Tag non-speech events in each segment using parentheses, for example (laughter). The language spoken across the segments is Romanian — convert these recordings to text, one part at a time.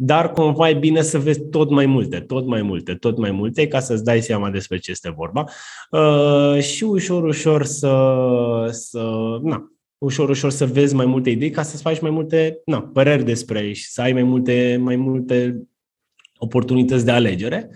dar cumva e bine să vezi tot mai multe, tot mai multe, tot mai multe, ca să-ți dai seama despre ce este vorba uh, și ușor, ușor să, să na, ușor, ușor să vezi mai multe idei ca să-ți faci mai multe na, păreri despre ei și să ai mai multe, mai multe oportunități de alegere.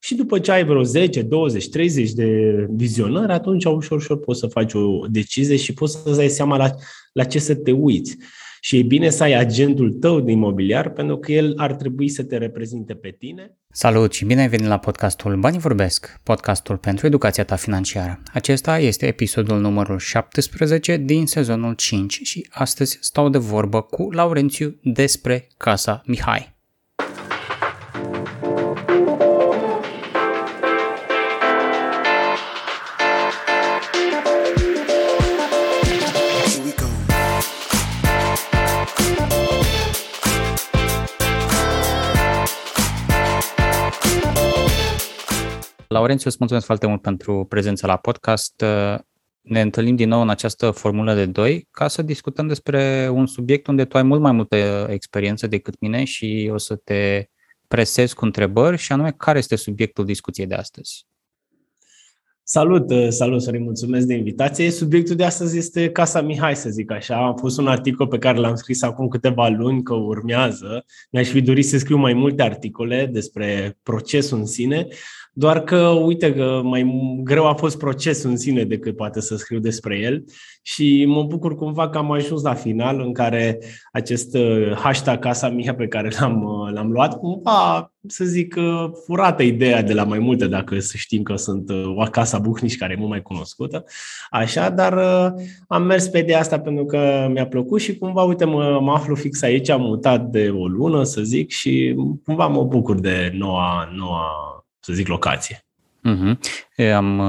Și după ce ai vreo 10, 20, 30 de vizionări, atunci ușor, ușor poți să faci o decizie și poți să-ți dai seama la, la ce să te uiți. Și e bine să ai agentul tău de imobiliar pentru că el ar trebui să te reprezinte pe tine. Salut și bine ai venit la podcastul Banii Vorbesc, podcastul pentru educația ta financiară. Acesta este episodul numărul 17 din sezonul 5 și astăzi stau de vorbă cu Laurențiu despre Casa Mihai. Laurențiu, îți mulțumesc foarte mult pentru prezența la podcast. Ne întâlnim din nou în această formulă de doi ca să discutăm despre un subiect unde tu ai mult mai multă experiență decât mine și o să te presez cu întrebări și anume care este subiectul discuției de astăzi. Salut, salut, Sorin, mulțumesc de invitație. Subiectul de astăzi este Casa Mihai, să zic așa. Am pus un articol pe care l-am scris acum câteva luni, că urmează. Mi-aș fi dorit să scriu mai multe articole despre procesul în sine, doar că, uite că mai greu a fost procesul în sine decât poate să scriu despre el și mă bucur cumva că am ajuns la final în care acest uh, hashtag Casa Mia pe care l-am, uh, l-am luat, cumva, să zic, uh, furată ideea de la mai multe, dacă să știm că sunt o Casa Buhnici care e mult mai cunoscută, așa, dar am mers pe ideea asta pentru că mi-a plăcut și cumva, uite, mă, mă aflu fix aici, am mutat de o lună, să zic, și cumva mă bucur de noua, noua să zic, locație. Uh-huh. Am,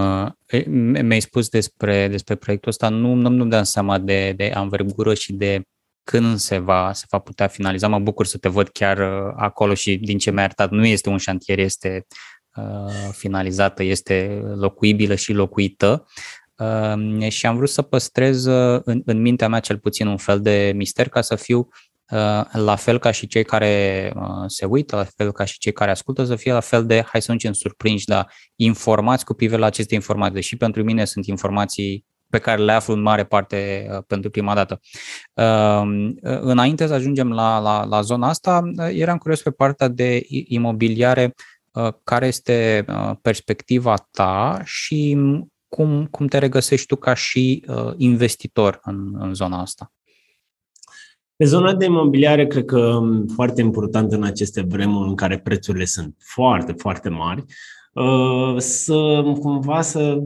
mi-ai spus despre, despre proiectul ăsta, nu, nu, nu dăm seama de, de anvergură și de când se va, se va putea finaliza. Mă bucur să te văd chiar uh, acolo și din ce mi-ai arătat, nu este un șantier, este uh, finalizată, este locuibilă și locuită. Uh, și am vrut să păstrez uh, în, în mintea mea cel puțin un fel de mister ca să fiu Uh, la fel ca și cei care uh, se uită, la fel ca și cei care ascultă, să fie la fel de, hai să nu zicem surprinși, dar informați cu privire la aceste informații. Deși pentru mine sunt informații pe care le aflu în mare parte uh, pentru prima dată. Înainte să ajungem la, la, la zona asta, eram curios pe partea de imobiliare, care este perspectiva ta și cum, cum te regăsești tu ca și investitor în, în zona asta? Pe zona de imobiliare, cred că um, foarte important în aceste vremuri în care prețurile sunt foarte, foarte mari, uh, să cumva să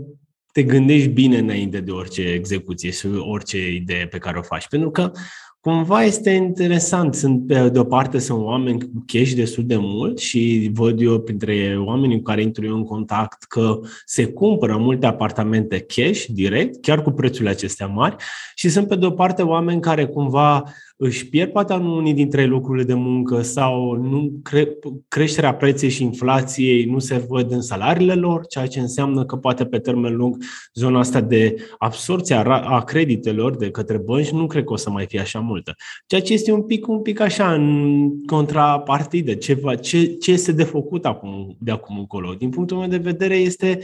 te gândești bine înainte de orice execuție și orice idee pe care o faci. Pentru că cumva este interesant. Sunt, pe de o parte, sunt oameni cu cash destul de mult și văd eu printre oamenii cu care intru eu în contact că se cumpără multe apartamente cash direct, chiar cu prețurile acestea mari și sunt pe de o parte oameni care cumva își pierd poate unii dintre lucrurile de muncă sau nu cre- creșterea preței și inflației nu se văd în salariile lor, ceea ce înseamnă că poate pe termen lung zona asta de absorție a creditelor de către bănci nu cred că o să mai fie așa multă. Ceea ce este un pic, un pic așa în contrapartidă, ce, ce, ce este de făcut acum, de acum încolo. Din punctul meu de vedere este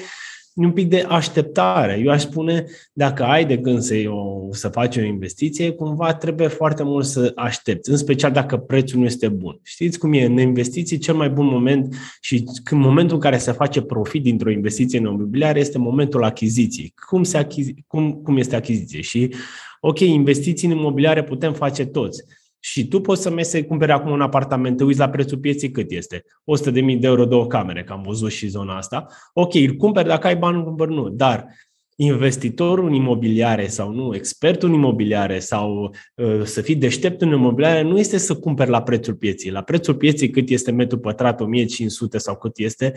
un pic de așteptare. Eu aș spune, dacă ai de gând să, o, să faci o investiție, cumva trebuie foarte mult să aștepți, în special dacă prețul nu este bun. Știți cum e? În investiții, cel mai bun moment și când momentul în care se face profit dintr-o investiție în imobiliare este momentul achiziției. Cum, se achizi, cum, cum este achiziție? Și, ok, investiții în imobiliare putem face toți și tu poți să mergi să cumperi acum un apartament, te uiți la prețul pieței cât este. 100.000 de euro, două camere, că am văzut și zona asta. Ok, îl cumperi dacă ai bani, îl cumperi nu. Dar investitorul în imobiliare sau nu, expertul în imobiliare sau uh, să fii deștept în imobiliare nu este să cumperi la prețul pieții. La prețul pieții cât este metru pătrat, 1500 sau cât este,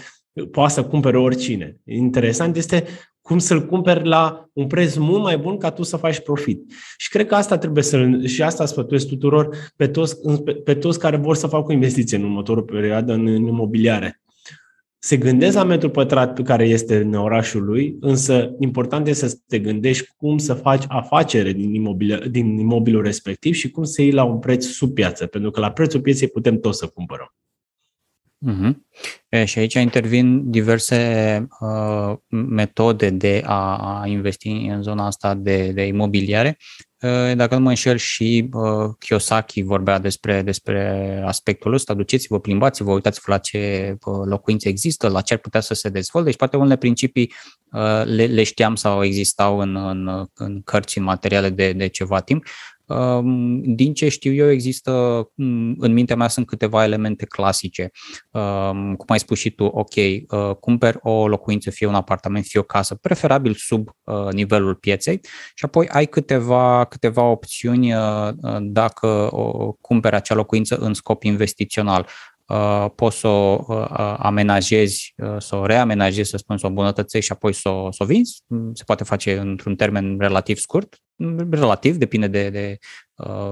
poate să cumpere oricine. Interesant este cum să-l cumperi la un preț mult mai bun ca tu să faci profit. Și cred că asta trebuie să și asta sfătuiesc tuturor pe toți, pe, pe toți care vor să facă o investiție în următoarea perioadă în, în imobiliare. Se gândesc la metru pătrat pe care este în orașul lui, însă important este să te gândești cum să faci afacere din, imobil, din imobilul respectiv și cum să iei la un preț sub piață, pentru că la prețul pieței putem tot să cumpărăm. Uh-huh. E, și aici intervin diverse uh, metode de a, a investi în zona asta de, de imobiliare. Uh, dacă nu mă înșel și uh, Kiyosaki vorbea despre, despre aspectul ăsta, duceți-vă, plimbați-vă, uitați-vă la ce uh, locuințe există, la ce ar putea să se dezvolte. Deci poate unele principii uh, le, le știam sau existau în, în, în cărți, în materiale de, de ceva timp, din ce știu eu, există, în mintea mea sunt câteva elemente clasice. Cum ai spus și tu, ok, uh, cumperi o locuință, fie un apartament, fie o casă, preferabil sub uh, nivelul pieței și apoi ai câteva, câteva opțiuni uh, dacă cumperi acea locuință în scop investițional. Uh, poți să o uh, amenajezi, uh, să o reamenajezi, să spun, să o îmbunătățești și apoi să o, să o vinzi. Mm, se poate face într-un termen relativ scurt, mm, relativ, depinde de, de,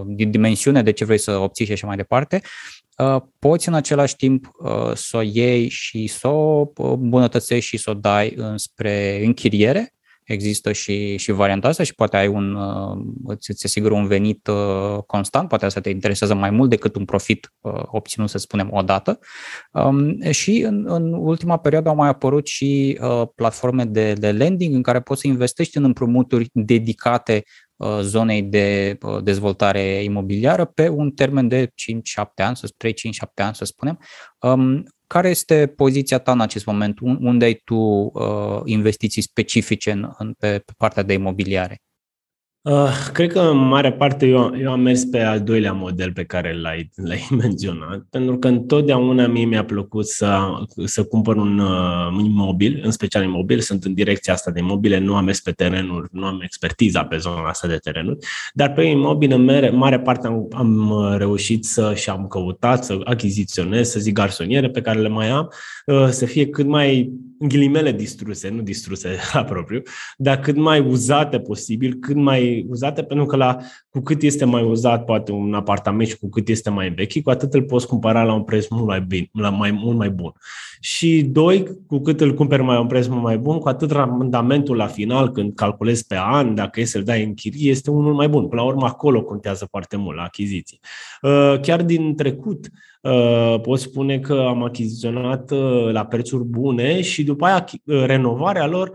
de dimensiune, de ce vrei să obții și așa mai departe. Poți în același timp să o iei și să o îmbunătățești și să o dai înspre închiriere, există și, și varianta asta și poate ai un, uh, îți, îți asigură un venit uh, constant, poate asta te interesează mai mult decât un profit uh, obținut, să spunem, odată. Um, și în, în ultima perioadă au mai apărut și platforme de, de lending în care poți să investești în împrumuturi dedicate zonei de dezvoltare imobiliară pe un termen de 5-7 ani, 3-5-7 ani, să spunem, um, care este poziția ta în acest moment? Unde ai tu uh, investiții specifice în, în, pe, pe partea de imobiliare? Uh, cred că în mare parte eu, eu am mers pe al doilea model pe care l-ai, l-ai (laughs) menționat, pentru că întotdeauna mie mi-a plăcut să, să cumpăr un, uh, un imobil, în special imobil, sunt în direcția asta de imobile, nu am mers pe terenuri, nu am expertiza pe zona asta de terenuri, dar pe imobil în mare, mare parte am, am uh, reușit să și am căutat să achiziționez, să zic garsoniere pe care le mai am, uh, să fie cât mai în ghilimele distruse, nu distruse (laughs) la propriu, dar cât mai uzate posibil, cât mai uzate, pentru că la, cu cât este mai uzat poate un apartament și cu cât este mai vechi, cu atât îl poți cumpăra la un preț mult mai, bine, la mai, mult mai bun. Și doi, cu cât îl cumperi mai un preț mult mai bun, cu atât randamentul la final, când calculezi pe an, dacă e să-l dai în chirie, este unul mai bun. Până la urmă, acolo contează foarte mult la achiziții. Uh, chiar din trecut, Uh, pot spune că am achiziționat uh, la prețuri bune și după aia uh, renovarea lor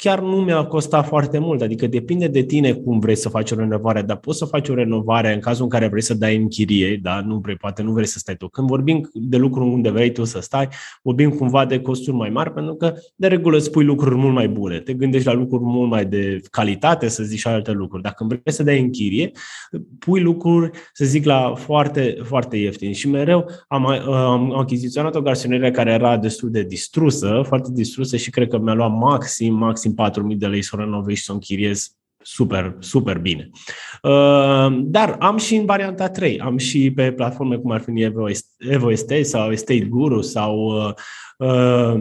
chiar nu mi-a costat foarte mult. Adică depinde de tine cum vrei să faci o renovare, dar poți să faci o renovare în cazul în care vrei să dai în chirie, da? nu vrei, poate nu vrei să stai tu. Când vorbim de lucruri unde vrei tu să stai, vorbim cumva de costuri mai mari, pentru că de regulă îți pui lucruri mult mai bune. Te gândești la lucruri mult mai de calitate, să zici alte lucruri. Dacă vrei să dai în chirie, pui lucruri, să zic, la foarte, foarte ieftine. Și mereu am, am achiziționat o garsonieră care era destul de distrusă, foarte distrusă și cred că mi-a luat maxim, maxim maxim 4.000 de lei să o renovezi și să o închiriez super, super bine. Uh, dar am și în varianta 3, am și pe platforme cum ar fi Evo Estate sau Estate Guru sau uh, uh,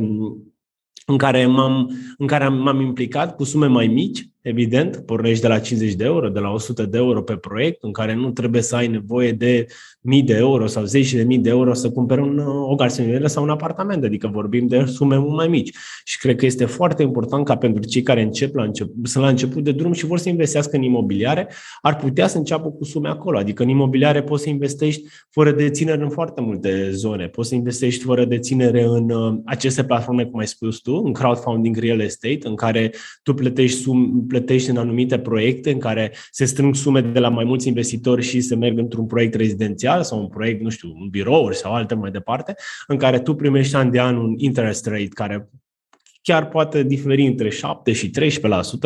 în care m-am, în care m-am implicat cu sume mai mici, evident, pornești de la 50 de euro, de la 100 de euro pe proiect, în care nu trebuie să ai nevoie de mii de euro sau zeci de mii de euro să cumperi un, o garsonieră sau un apartament, adică vorbim de sume mult mai mici. Și cred că este foarte important ca pentru cei care încep la început, sunt la început de drum și vor să investească în imobiliare, ar putea să înceapă cu sume acolo. Adică în imobiliare poți să investești fără deținere în foarte multe zone, poți să investești fără deținere în uh, aceste platforme, cum ai spus tu, în crowdfunding real estate, în care tu plătești, sum, plătești în anumite proiecte, în care se strâng sume de la mai mulți investitori și se merg într-un proiect rezidențial comercial sau un proiect, nu știu, un birouri sau alte mai departe, în care tu primești an de an un interest rate care chiar poate diferi între 7 și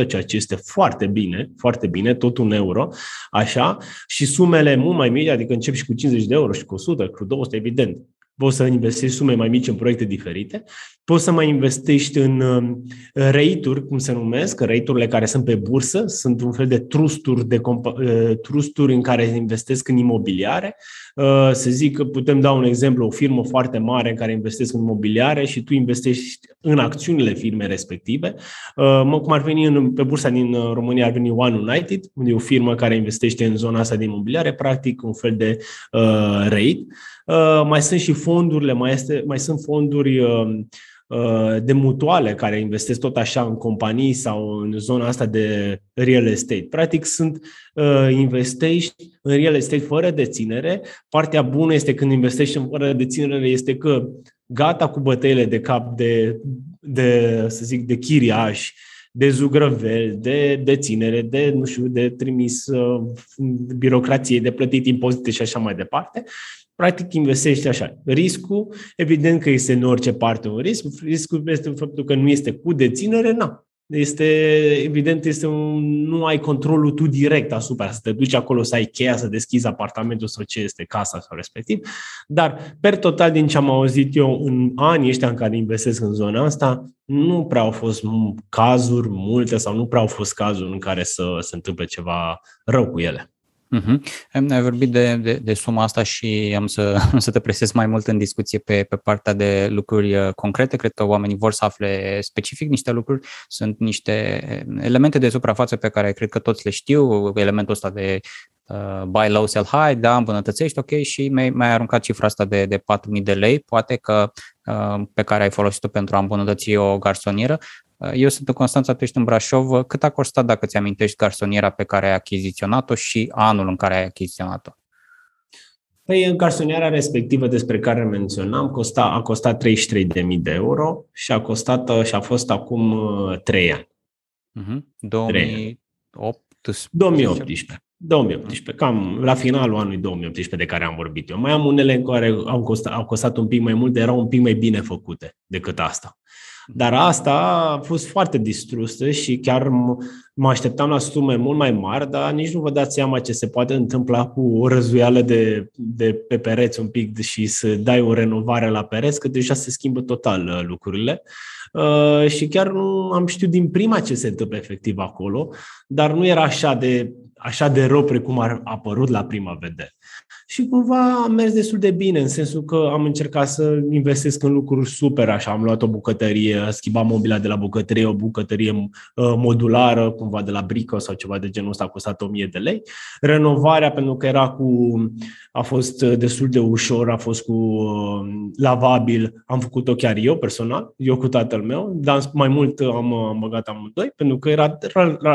13%, ceea ce este foarte bine, foarte bine, tot un euro, așa, și sumele mult mai mici, adică începi și cu 50 de euro și cu 100, cu 200, evident, poți să investești sume mai mici în proiecte diferite, poți să mai investești în um, rate-uri, cum se numesc, rate-urile care sunt pe bursă, sunt un fel de trusturi, de uh, trusturi în care investesc în imobiliare. Uh, să zic că putem da un exemplu, o firmă foarte mare în care investesc în imobiliare și tu investești în acțiunile firmei respective. Uh, cum ar veni în, pe bursa din România, ar veni One United, unde e o firmă care investește în zona asta de imobiliare, practic un fel de uh, rate. Uh, mai sunt și fondurile, mai, este, mai sunt fonduri uh, uh, de mutuale care investesc tot așa în companii sau în zona asta de real estate. Practic sunt uh, investești în real estate fără deținere. Partea bună este când investești în fără deținere este că gata cu bătăile de cap de, de să zic, de chiriași, de zugrăveli, de deținere, de, nu știu, de trimis uh, birocrație, de plătit impozite și așa mai departe. Practic investești așa. Riscul, evident că este în orice parte un risc. Riscul este faptul că nu este cu deținere, nu este, evident, este un, nu ai controlul tu direct asupra, să te duci acolo să ai cheia, să deschizi apartamentul sau ce este casa sau respectiv, dar per total din ce am auzit eu în anii ăștia în care investesc în zona asta, nu prea au fost cazuri multe sau nu prea au fost cazuri în care să se întâmple ceva rău cu ele. Uh-huh. Ai vorbit de, de, de suma asta și am să, am (laughs) să te presez mai mult în discuție pe, pe partea de lucruri uh, concrete. Cred că oamenii vor să afle specific niște lucruri. Sunt niște elemente de suprafață pe care cred că toți le știu. Elementul ăsta de uh, buy low, sell high, da, îmbunătățești, ok, și mi-ai, mi aruncat cifra asta de, de 4.000 de lei, poate că uh, pe care ai folosit-o pentru a îmbunătăți o garsonieră. Eu sunt în Constanța, tu ești în Brașov. Cât a costat, dacă ți amintești, garsoniera pe care ai achiziționat-o și anul în care ai achiziționat-o? Păi, în garsoniera respectivă despre care menționam, costa, a costat 33.000 de euro și a costat și a fost acum 3 uh, ani. Uh-huh. 2018. 2018. 2018, cam la finalul anului 2018 de care am vorbit eu. Mai am unele în care au costat, au costat un pic mai mult, dar erau un pic mai bine făcute decât asta. Dar asta a fost foarte distrusă și chiar mă așteptam la sume mult mai mari, dar nici nu vă dați seama ce se poate întâmpla cu o răzuială de, de pe pereți un pic și să dai o renovare la pereți, că deja se schimbă total uh, lucrurile. Uh, și chiar nu am știut din prima ce se întâmplă efectiv acolo, dar nu era așa de, așa de rău precum a apărut la prima vedere și cumva am mers destul de bine, în sensul că am încercat să investesc în lucruri super, așa, am luat o bucătărie, schimbat mobila de la bucătărie, o bucătărie uh, modulară, cumva de la Brico sau ceva de genul ăsta, a costat 1000 de lei. Renovarea, pentru că era cu, a fost destul de ușor, a fost cu uh, lavabil, am făcut-o chiar eu personal, eu cu tatăl meu, dar mai mult am, am băgat amândoi, pentru că era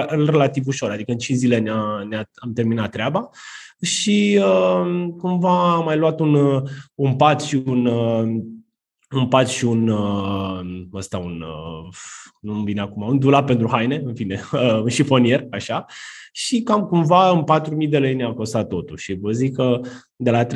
relativ ușor, adică în 5 zile ne-a, ne-a, am terminat treaba și uh, cumva am mai luat un, uh, un pat și un, uh, un pat și un, uh, ăsta, un, uh, nu-mi vine acum, un dulap pentru haine, în fine, (laughs) uh, un șifonier, așa, și cam cumva în 4.000 de lei ne-a costat totul. Și vă zic că de la 33.000,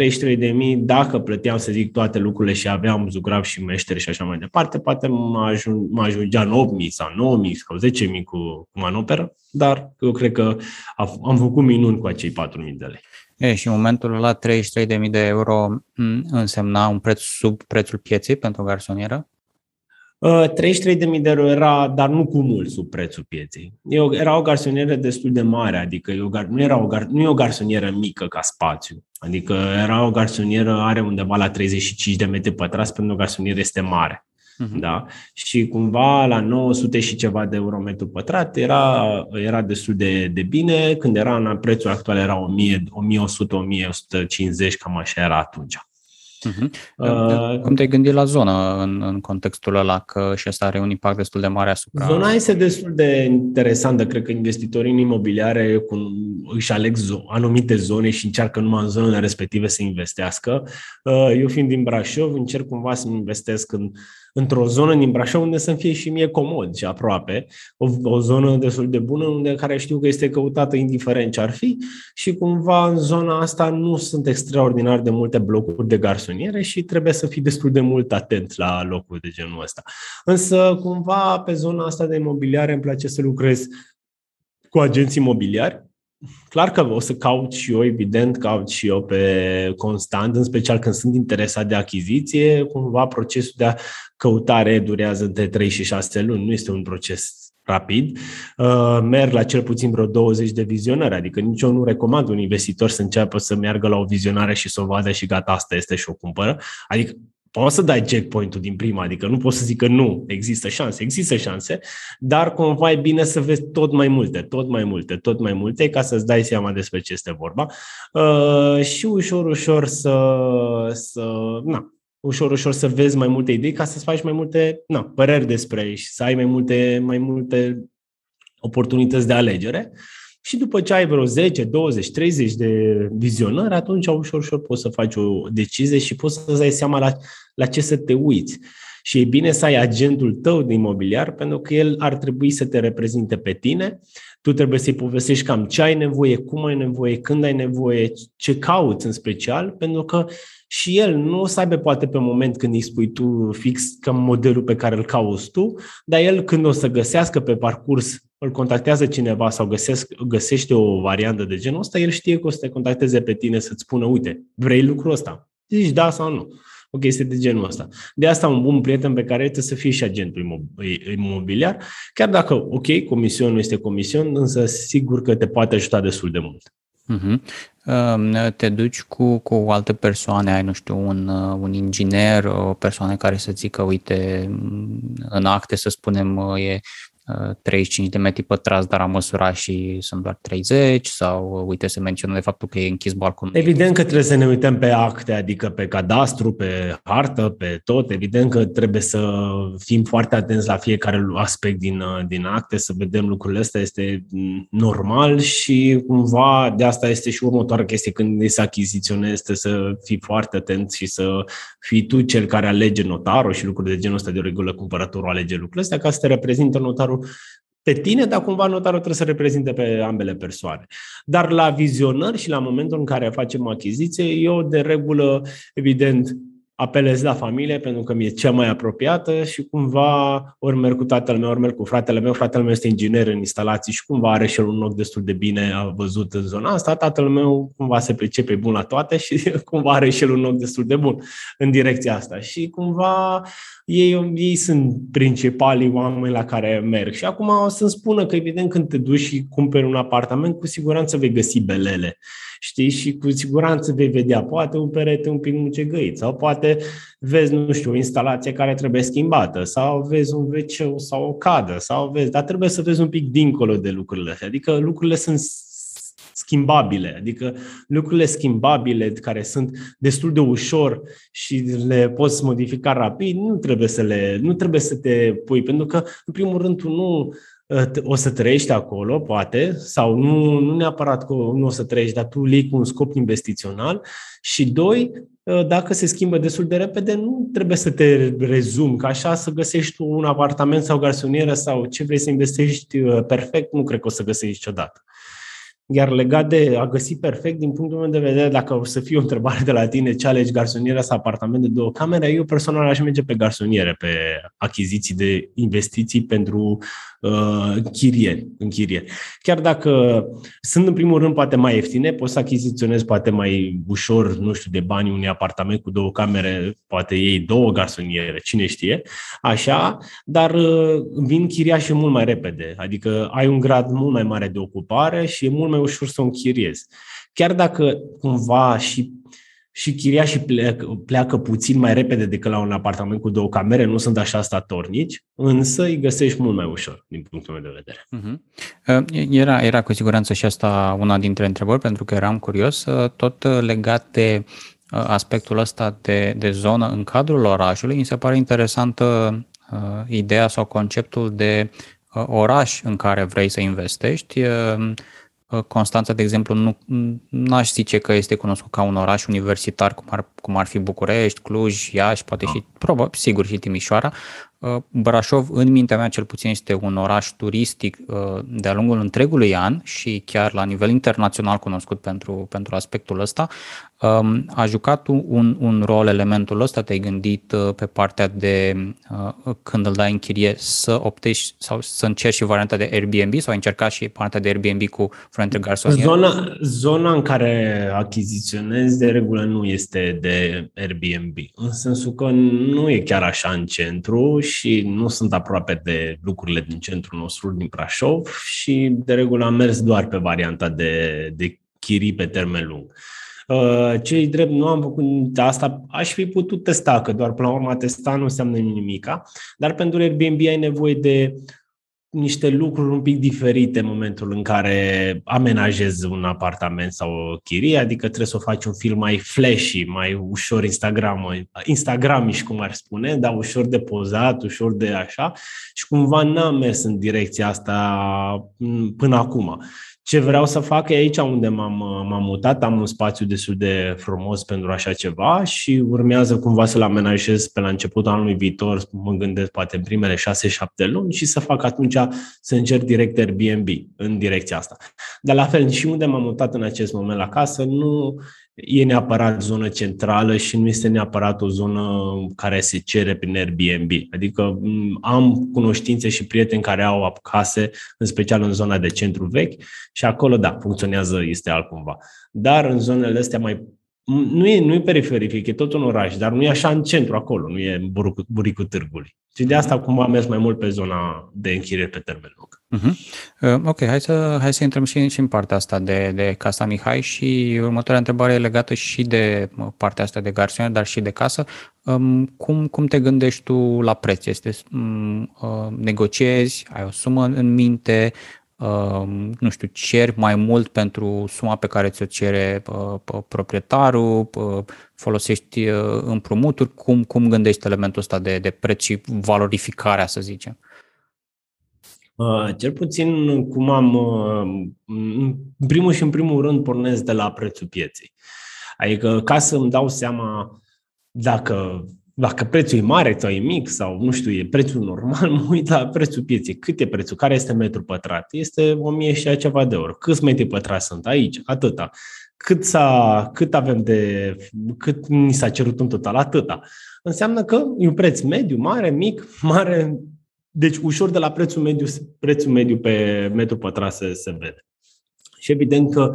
dacă plăteam, să zic, toate lucrurile și aveam zugrav și meșteri și așa mai departe, poate mă, ajung, mă ajungea în 8.000 sau 9.000 sau 10.000 cu, cu manoperă, dar eu cred că am făcut minuni cu acei 4.000 de lei. E, și în momentul ăla 33.000 de euro însemna un preț sub prețul pieței pentru o garsonieră? 33.000 de euro era, dar nu cu mult sub prețul pieței. Eu, era o garsonieră destul de mare, adică eu, nu, era o, nu e o garsonieră mică ca spațiu. Adică era o garsonieră, are undeva la 35 de metri pătrați, pentru o garsonieră este mare. Uh-huh. Da? Și cumva la 900 și ceva de euro metru pătrat era, era destul de, de bine. Când era în prețul actual era 1000, 1100, 1150, cam așa era atunci. Uh-huh. Uh, Cum te-ai gândit la zonă în, în contextul ăla, că și asta are un impact destul de mare asupra... Zona este destul de interesantă. Cred că investitorii în imobiliare cu, își aleg zo- anumite zone și încearcă numai în zonele respective să investească. Uh, eu fiind din Brașov, încerc cumva să investesc în într-o zonă din Brașov unde să-mi fie și mie comod și aproape, o, o zonă destul de bună unde care știu că este căutată indiferent ce ar fi și cumva în zona asta nu sunt extraordinar de multe blocuri de garsoniere și trebuie să fii destul de mult atent la locuri de genul ăsta. Însă cumva pe zona asta de imobiliare îmi place să lucrez cu agenții imobiliari, clar că o să caut și eu, evident, caut și eu pe constant, în special când sunt interesat de achiziție, cumva procesul de căutare durează între 3 și 6 luni, nu este un proces rapid, uh, merg la cel puțin vreo 20 de vizionări, adică nici eu nu recomand un investitor să înceapă să meargă la o vizionare și să o vadă și gata, asta este și o cumpără. Adică poți să dai checkpoint-ul din prima, adică nu poți să zic că nu, există șanse, există șanse, dar cumva e bine să vezi tot mai multe, tot mai multe, tot mai multe, ca să-ți dai seama despre ce este vorba uh, și ușor, ușor să, să na, ușor, ușor să vezi mai multe idei ca să-ți faci mai multe na, păreri despre ei și să ai mai multe, mai multe oportunități de alegere. Și după ce ai vreo 10, 20, 30 de vizionări, atunci ușor, ușor poți să faci o decizie și poți să dai seama la, la ce să te uiți. Și e bine să ai agentul tău de imobiliar, pentru că el ar trebui să te reprezinte pe tine. Tu trebuie să-i povestești cam ce ai nevoie, cum ai nevoie, când ai nevoie, ce cauți în special, pentru că și el nu o să aibă poate pe moment când îi spui tu fix cam modelul pe care îl cauți tu, dar el când o să găsească pe parcurs, îl contactează cineva sau găsesc, găsește o variantă de genul ăsta, el știe că o să te contacteze pe tine să-ți spună, uite, vrei lucrul ăsta? Zici da sau nu o chestie de genul ăsta. De asta un bun prieten pe care trebuie să fie și agentul imobiliar, chiar dacă, ok, comision nu este comision, însă sigur că te poate ajuta destul de mult. Uh-huh. Te duci cu, cu alte persoane, ai, nu știu, un, uh, un inginer, o persoană care să zică, uite, în acte, să spunem, e 35 de metri pătrați, dar am măsurat și sunt doar 30 sau uite se menționă de faptul că e închis balconul. Evident că trebuie să ne uităm pe acte, adică pe cadastru, pe hartă, pe tot. Evident că trebuie să fim foarte atenți la fiecare aspect din, din acte, să vedem lucrurile astea, este normal și cumva de asta este și următoarea chestie când se achiziționezi, este să fii foarte atent și să fii tu cel care alege notarul și lucruri de genul ăsta de regulă cumpărătorul alege lucrurile astea ca să te reprezintă notarul notarul pe tine, dar cumva notarul trebuie să reprezinte pe ambele persoane. Dar la vizionări și la momentul în care facem achiziție, eu de regulă, evident, apelez la familie pentru că mi-e cea mai apropiată și cumva ori merg cu tatăl meu, ori merg cu fratele meu. Fratele meu este inginer în instalații și cumva are și el un loc destul de bine văzut în zona asta. Tatăl meu cumva se pricepe bun la toate și (laughs) cumva are și el un loc destul de bun în direcția asta. Și cumva ei, ei sunt principalii oameni la care merg. Și acum o să-mi spună că evident când te duci și cumperi un apartament, cu siguranță vei găsi belele știi, și cu siguranță vei vedea poate un perete un pic mucegăit sau poate vezi, nu știu, o instalație care trebuie schimbată sau vezi un wc sau o cadă sau vezi, dar trebuie să vezi un pic dincolo de lucrurile astea. Adică lucrurile sunt schimbabile, adică lucrurile schimbabile care sunt destul de ușor și le poți modifica rapid, nu trebuie să le, nu trebuie să te pui, pentru că în primul rând tu nu o să trăiești acolo, poate, sau nu, nu neapărat că nu o să trăiești, dar tu lei cu un scop investițional. Și doi, ă, dacă se schimbă destul de repede, nu trebuie să te rezumi, ca așa să găsești un apartament sau garsonieră sau ce vrei să investești ă, perfect, nu cred că o să găsești niciodată. Iar legat de a găsi perfect, din punctul meu de vedere, dacă o să fie o întrebare de la tine, ce alegi, garsonieră sau apartament de două camere, eu personal aș merge pe garsoniere, pe achiziții de investiții pentru uh, chirieri, închirieri. Chiar dacă sunt în primul rând poate mai ieftine, poți să achiziționezi poate mai ușor, nu știu, de bani unui apartament cu două camere, poate iei două garsoniere, cine știe, așa, dar uh, vin chiriașii mult mai repede, adică ai un grad mult mai mare de ocupare și e mult mai ușor să o închiriezi. Chiar dacă cumva și și chiriașii pleacă, pleacă puțin mai repede decât la un apartament cu două camere, nu sunt așa statornici, însă îi găsești mult mai ușor, din punctul meu de vedere. Uh-huh. Era, era cu siguranță și asta una dintre întrebări, pentru că eram curios, uh, tot legat de uh, aspectul ăsta de, de zonă în cadrul orașului, mi se pare interesantă uh, ideea sau conceptul de uh, oraș în care vrei să investești. Uh, Constanța, de exemplu, nu aș zice că este cunoscut ca un oraș universitar cum ar, cum ar fi București, Cluj, Iași, poate și, probabil, sigur, și Timișoara, Uh, Brașov, în mintea mea cel puțin, este un oraș turistic uh, de-a lungul întregului an și chiar la nivel internațional cunoscut pentru, pentru aspectul ăsta. Um, a jucat un, un rol elementul ăsta? Te-ai gândit uh, pe partea de când îl dai în chirie să optești sau să încerci și varianta de Airbnb sau ai încercat și partea de Airbnb cu Frente Garsonier? Zona, zona în care achiziționezi de regulă nu este de Airbnb, în sensul că nu e chiar așa în centru și nu sunt aproape de lucrurile din centrul nostru, din Brașov și de regulă am mers doar pe varianta de, de chirii pe termen lung. Uh, cei drept nu am făcut asta, aș fi putut testa, că doar până la urmă testa nu înseamnă nimica, dar pentru Airbnb ai nevoie de niște lucruri un pic diferite în momentul în care amenajezi un apartament sau o chirie, adică trebuie să o faci un film mai flashy, mai ușor Instagram, Instagramiș, cum ar spune, dar ușor de pozat, ușor de așa și cumva n-am mers în direcția asta până acum. Ce vreau să fac e aici unde m-am, m-am mutat, am un spațiu destul de frumos pentru așa ceva și urmează cumva să-l amenajez pe la începutul anului viitor, mă gândesc poate în primele 6-7 luni și să fac atunci să încerc direct Airbnb în direcția asta. Dar la fel, și unde m-am mutat în acest moment la casă, nu e neapărat zonă centrală și nu este neapărat o zonă care se cere prin Airbnb. Adică am cunoștințe și prieteni care au case, în special în zona de centru vechi și acolo, da, funcționează, este altcumva. Dar în zonele astea mai nu e, nu e periferic, e tot un oraș, dar nu e așa în centru acolo, nu e în buricul târgului. Și de asta cumva am mers mai mult pe zona de închiriere pe termen lung. Uh-huh. Uh, ok, hai să, hai să intrăm și, și în partea asta de, de Casa Mihai și următoarea întrebare e legată și de partea asta de garsiune, dar și de casă. Um, cum, cum te gândești tu la preț? Este, um, uh, negociezi, ai o sumă în minte, Um, nu știu, ceri mai mult pentru suma pe care ți-o cere uh, proprietarul, uh, folosești uh, împrumuturi, cum, cum gândești elementul ăsta de, de preț și valorificarea, să zicem? cel puțin cum am, în primul și în primul rând pornesc de la prețul pieței. Adică ca să îmi dau seama dacă dacă prețul e mare sau e mic sau, nu știu, e prețul normal, (laughs) mă uit la prețul pieței. Cât e prețul? Care este metru pătrat? Este 1000 și ceva de euro. Câți metri pătrați sunt aici? Atâta. Cât, s-a, cât avem de, cât ni s-a cerut în total? Atâta. Înseamnă că e un preț mediu, mare, mic, (laughs) mare, deci ușor de la prețul mediu, prețul mediu pe metru pătrat se, se vede. Și evident că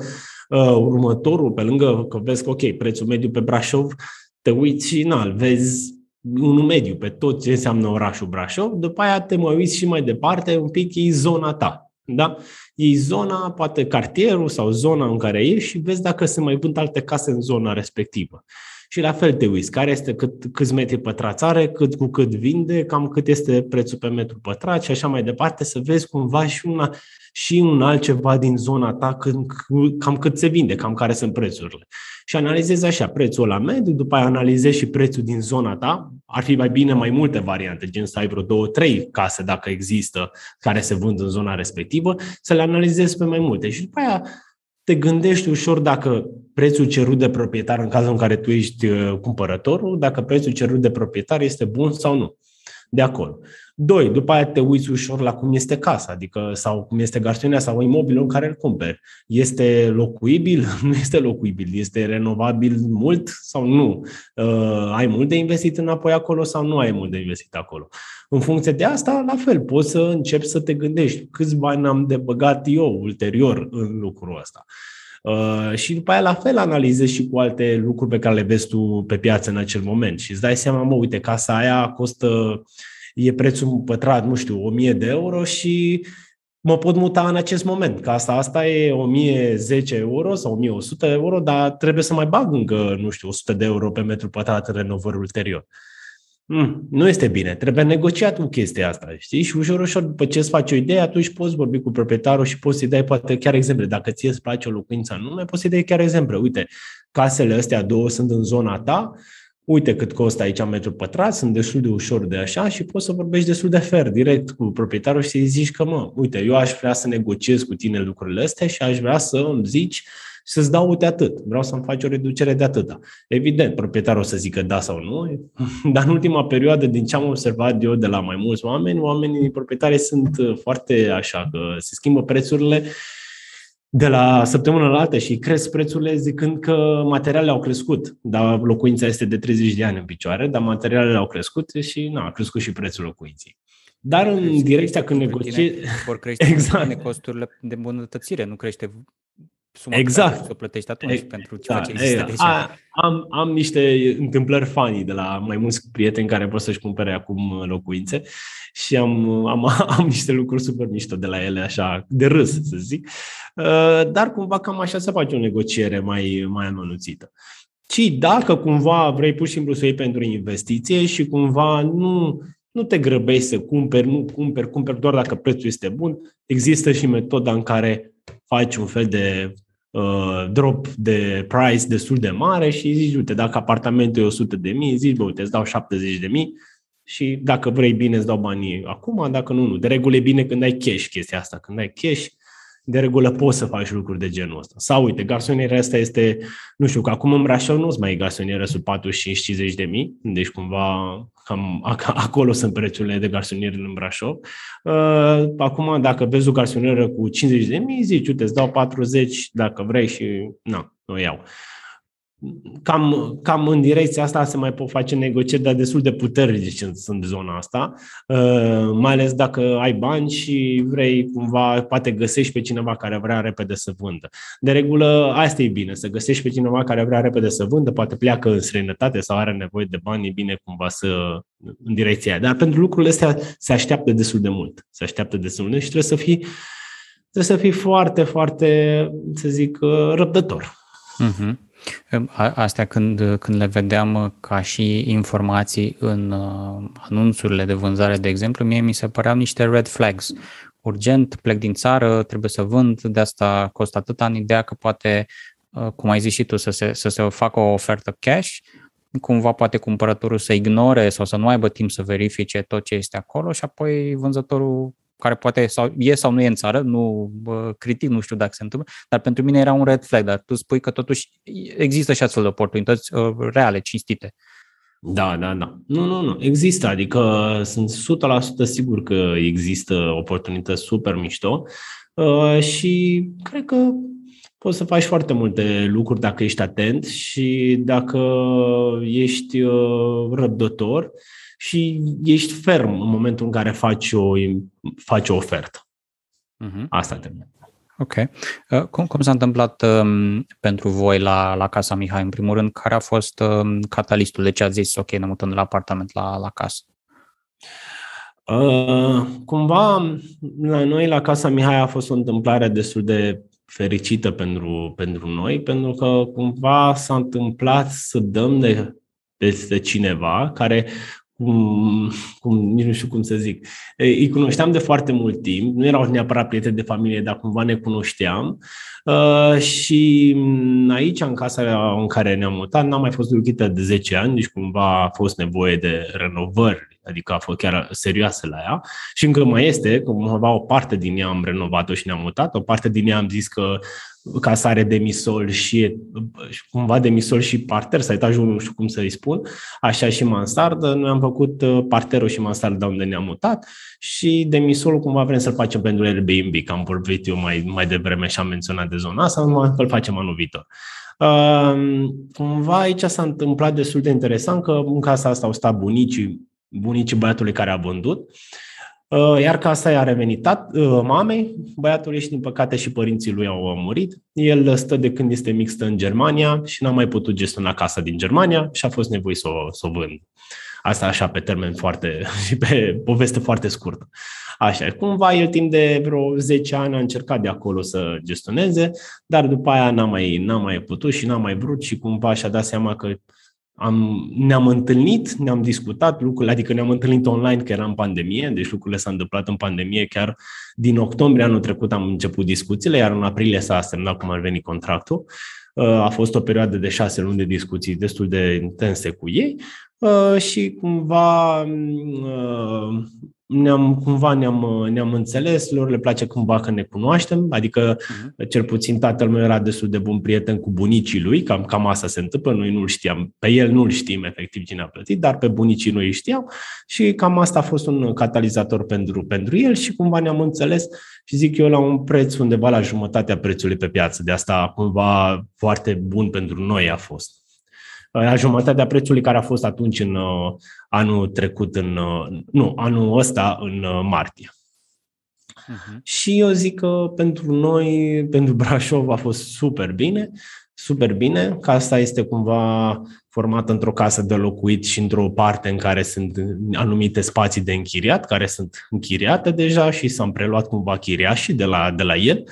uh, următorul, pe lângă că vezi că, ok, prețul mediu pe Brașov, te uiți și na, vezi unul mediu pe tot ce înseamnă orașul Brașov, după aia te mai uiți și mai departe, un pic e zona ta. Da? E zona, poate cartierul sau zona în care ești și vezi dacă se mai vând alte case în zona respectivă. Și la fel te uiți, care este cât, câți metri pătrați are, cât cu cât vinde, cam cât este prețul pe metru pătrat și așa mai departe, să vezi cumva și una și un altceva din zona ta, când, cam cât se vinde, cam care sunt prețurile. Și analizezi așa prețul la mediu, după aia analizezi și prețul din zona ta. Ar fi mai bine mai multe variante, gen să ai vreo două, trei case dacă există care se vând în zona respectivă, să le analizezi pe mai multe. Și după aia te gândești ușor dacă prețul cerut de proprietar în cazul în care tu ești uh, cumpărătorul, dacă prețul cerut de proprietar este bun sau nu de acolo. Doi, după aia te uiți ușor la cum este casa, adică sau cum este garțiunea sau imobilul în care îl cumperi. Este locuibil? (laughs) Nu este locuibil. Este renovabil mult sau nu? Uh, ai mult de investit înapoi acolo sau nu ai mult de investit acolo? În funcție de asta, la fel, poți să începi să te gândești câți bani am de băgat eu ulterior în lucrul ăsta. Uh, și după aia, la fel, analizezi și cu alte lucruri pe care le vezi tu pe piață în acel moment și îți dai seama, mă, uite, casa aia costă, e prețul pătrat, nu știu, 1000 de euro și mă pot muta în acest moment. Casa asta e 1010 euro sau 1100 euro, dar trebuie să mai bag încă, nu știu, 100 de euro pe metru pătrat în renovări ulterior. Mm, nu este bine. Trebuie negociat cu chestia asta, știi? Și ușor, ușor, după ce îți faci o idee, atunci poți vorbi cu proprietarul și poți să-i dai poate chiar exemple. Dacă ție îți place o locuință anume, poți să-i dai chiar exemple. Uite, casele astea două sunt în zona ta, uite cât costă aici metru pătrat, sunt destul de ușor de așa și poți să vorbești destul de fer, direct cu proprietarul și să-i zici că, mă, uite, eu aș vrea să negociez cu tine lucrurile astea și aș vrea să îmi zici și să-ți dau, uite, atât. Vreau să-mi faci o reducere de atâta. Evident, proprietarul o să zică da sau nu, (laughs) dar în ultima perioadă, din ce am observat eu de la mai mulți oameni, oamenii proprietari sunt uh, foarte așa, că se schimbă prețurile de la săptămână la altă și cresc prețurile zicând că materialele au crescut. Dar locuința este de 30 de ani în picioare, dar materialele au crescut și nu, a crescut și prețul locuinței. Dar în direcția când negociezi... Vor crește exact. costurile de îmbunătățire, nu crește suma exact. pe care o plătești atunci e, pentru ceea ce există deja. A, am, am niște întâmplări fani de la mai mulți prieteni care pot să-și cumpere acum locuințe și am, am, (laughs) am niște lucruri super mișto de la ele, așa, de râs, să zic. Uh, dar cumva cam așa se face o negociere mai, mai amănuțită. Ci dacă cumva vrei pur și simplu să iei pentru investiție și cumva nu, nu te grăbești să cumperi, nu cumperi, cumperi doar dacă prețul este bun. Există și metoda în care faci un fel de uh, drop de price destul de mare și zici, uite, dacă apartamentul e 100 de mii, zici, bă, uite, îți dau 70 de mii și dacă vrei bine îți dau banii acum, dacă nu, nu. De regulă e bine când ai cash chestia asta. Când ai cash, de regulă poți să faci lucruri de genul ăsta. Sau, uite, garsoniera asta este, nu știu, că acum în Brașov nu-ți mai e garsonieră sub 45-50 de mii, deci cumva cam acolo sunt prețurile de garsoniere în Brașov. Uh, acum, dacă vezi o garsonieră cu 50 de mii, zici, uite, îți dau 40 dacă vrei și, nu, o iau cam, cam în direcția asta se mai pot face negocieri, dar destul de puternici în, în zona asta, uh, mai ales dacă ai bani și vrei cumva, poate găsești pe cineva care vrea repede să vândă. De regulă, asta e bine, să găsești pe cineva care vrea repede să vândă, poate pleacă în străinătate sau are nevoie de bani, e bine cumva să în direcția aia. Dar pentru lucrurile astea se așteaptă destul de mult. Se așteaptă destul de mult și trebuie să fii, trebuie să fii foarte, foarte, să zic, uh, răbdător. Uh-huh. Astea când, când le vedeam uh, ca și informații în uh, anunțurile de vânzare, de exemplu, mie mi se păreau niște red flags. Urgent, plec din țară, trebuie să vând, de asta costă atâta, în ideea că poate, uh, cum ai zis și tu, să se, să se facă o ofertă cash, cumva poate cumpărătorul să ignore sau să nu aibă timp să verifice tot ce este acolo și apoi vânzătorul care poate sau e sau nu e în țară, nu bă, critic, nu știu dacă se întâmplă, dar pentru mine era un red flag, dar tu spui că totuși există și astfel de oportunități uh, reale, cinstite. Da, da, da. Nu, nu, nu. Există, adică sunt 100% sigur că există oportunități super mișto uh, și cred că poți să faci foarte multe lucruri dacă ești atent și dacă ești uh, răbdător și ești ferm în momentul în care faci o, faci o ofertă. Uh-huh. Asta trebuie. Ok. Uh, cum, cum s-a întâmplat um, pentru voi la, la Casa Mihai? În primul rând, care a fost um, catalistul? De ce ați zis, ok, ne mutăm de la apartament la, la casă? Uh, cumva, la noi, la Casa Mihai, a fost o întâmplare destul de fericită pentru, pentru noi, pentru că cumva s-a întâmplat să dăm de peste cineva care cum, cum, nici nu știu cum să zic. Îi cunoșteam de foarte mult timp, nu erau neapărat prieteni de familie, dar cumva ne cunoșteam. Uh, și aici, în casa în care ne-am mutat, n-am mai fost locuită de 10 ani, deci cumva a fost nevoie de renovări, adică a fost chiar serioasă la ea. Și încă mai este, cumva o parte din ea am renovat-o și ne-am mutat, o parte din ea am zis că casa are demisol și cumva demisol și parter, sau etajul, nu știu cum să-i spun, așa și mansardă. Noi am făcut uh, parterul și mansarda unde ne-am mutat și demisolul cumva vrem să-l facem pentru Airbnb, că am vorbit eu mai, mai devreme și am menționat de zona asta, numai că îl facem anul viitor. Uh, cumva aici s-a întâmplat destul de interesant că în casa asta au stat bunicii, bunicii băiatului care a vândut Uh, iar casa i-a revenit tat, uh, mamei băiatului și din păcate și părinții lui au murit. El stă de când este mixtă în Germania și n-a mai putut gestiona casa din Germania și a fost nevoie să o, să o vând. Asta așa pe termen foarte (laughs) și pe poveste foarte scurtă. Așa, cumva el timp de vreo 10 ani a încercat de acolo să gestioneze, dar după aia n-a mai, n-a mai putut și n-a mai vrut și cumva și-a dat seama că am, ne-am întâlnit, ne-am discutat lucrurile, adică ne-am întâlnit online că era în pandemie, deci lucrurile s-au întâmplat în pandemie. Chiar din octombrie anul trecut am început discuțiile, iar în aprilie s-a semnat cum ar veni contractul. Uh, a fost o perioadă de șase luni de discuții destul de intense cu ei uh, și cumva uh, ne-am, cumva ne-am, ne-am înțeles, lor le place cumva că ne cunoaștem, adică uh-huh. cel puțin tatăl meu era destul de bun prieten cu bunicii lui, cam, cam asta se întâmplă, noi nu-l știam, pe el nu-l știm efectiv cine a plătit, dar pe bunicii noi îi știam și cam asta a fost un catalizator pentru, pentru el și cumva ne-am înțeles și zic eu la un preț undeva la jumătatea prețului pe piață, de asta cumva foarte bun pentru noi a fost la jumătatea prețului care a fost atunci în uh, anul trecut, în, uh, nu, anul ăsta în uh, martie. Uh-huh. Și eu zic că pentru noi, pentru Brașov a fost super bine, super bine. Casa este cumva formată într-o casă de locuit și într-o parte în care sunt anumite spații de închiriat, care sunt închiriate deja și s-au preluat cumva chiriașii de la, de la el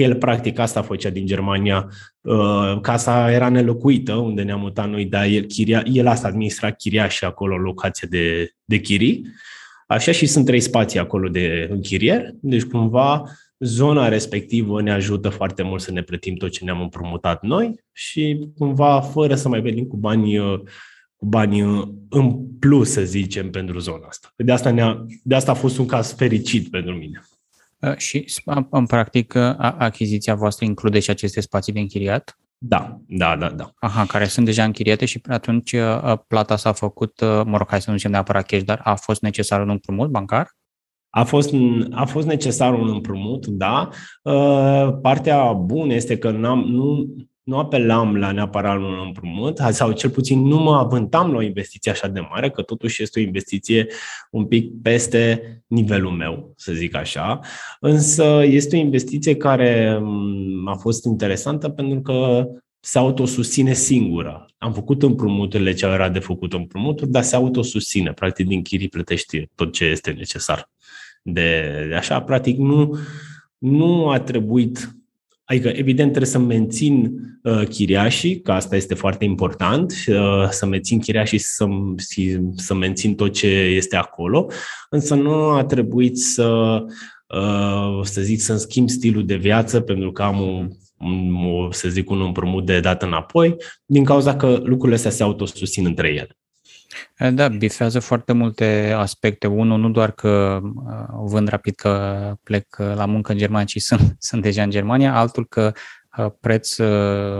că el practic asta făcea din Germania. Uh, casa era nelocuită, unde ne-am mutat noi, dar el, chiria, el asta administra chiria și acolo locație de, de chirii. Așa și sunt trei spații acolo de închirier, deci cumva zona respectivă ne ajută foarte mult să ne plătim tot ce ne-am împrumutat noi și cumva fără să mai venim cu bani, cu bani în plus, să zicem, pentru zona asta. De asta, ne-a, de asta a fost un caz fericit pentru mine. Și, în practică, achiziția voastră include și aceste spații de închiriat? Da, da, da, da. Aha, care sunt deja închiriate și atunci plata s-a făcut, mă rog, hai să nu zicem neapărat cash, dar a fost necesar un împrumut bancar? A fost, a fost necesar un împrumut, da. Uh, partea bună este că n-am, nu, nu apelam la neapărat un împrumut, sau cel puțin nu mă avântam la o investiție așa de mare, că totuși este o investiție un pic peste nivelul meu, să zic așa. Însă este o investiție care mm, a fost interesantă pentru că se autosusține singură. Am făcut împrumuturile ce era de făcut împrumuturi, dar se autosusține. Practic, din chirii plătești tot ce este necesar de, de așa, practic nu, nu a trebuit Adică, evident, trebuie să mențin uh, chiriașii, că asta este foarte important, uh, să mențin chiriașii și să, să mențin tot ce este acolo, însă nu a trebuit să, uh, să zic, să-mi schimb stilul de viață pentru că am o, o, să zic, un împrumut de dat înapoi, din cauza că lucrurile astea se autosusțin între ele. Da, bifează foarte multe aspecte. Unul, nu doar că vând rapid că plec la muncă în Germania, ci (laughs) sunt, sunt deja în Germania, altul că preț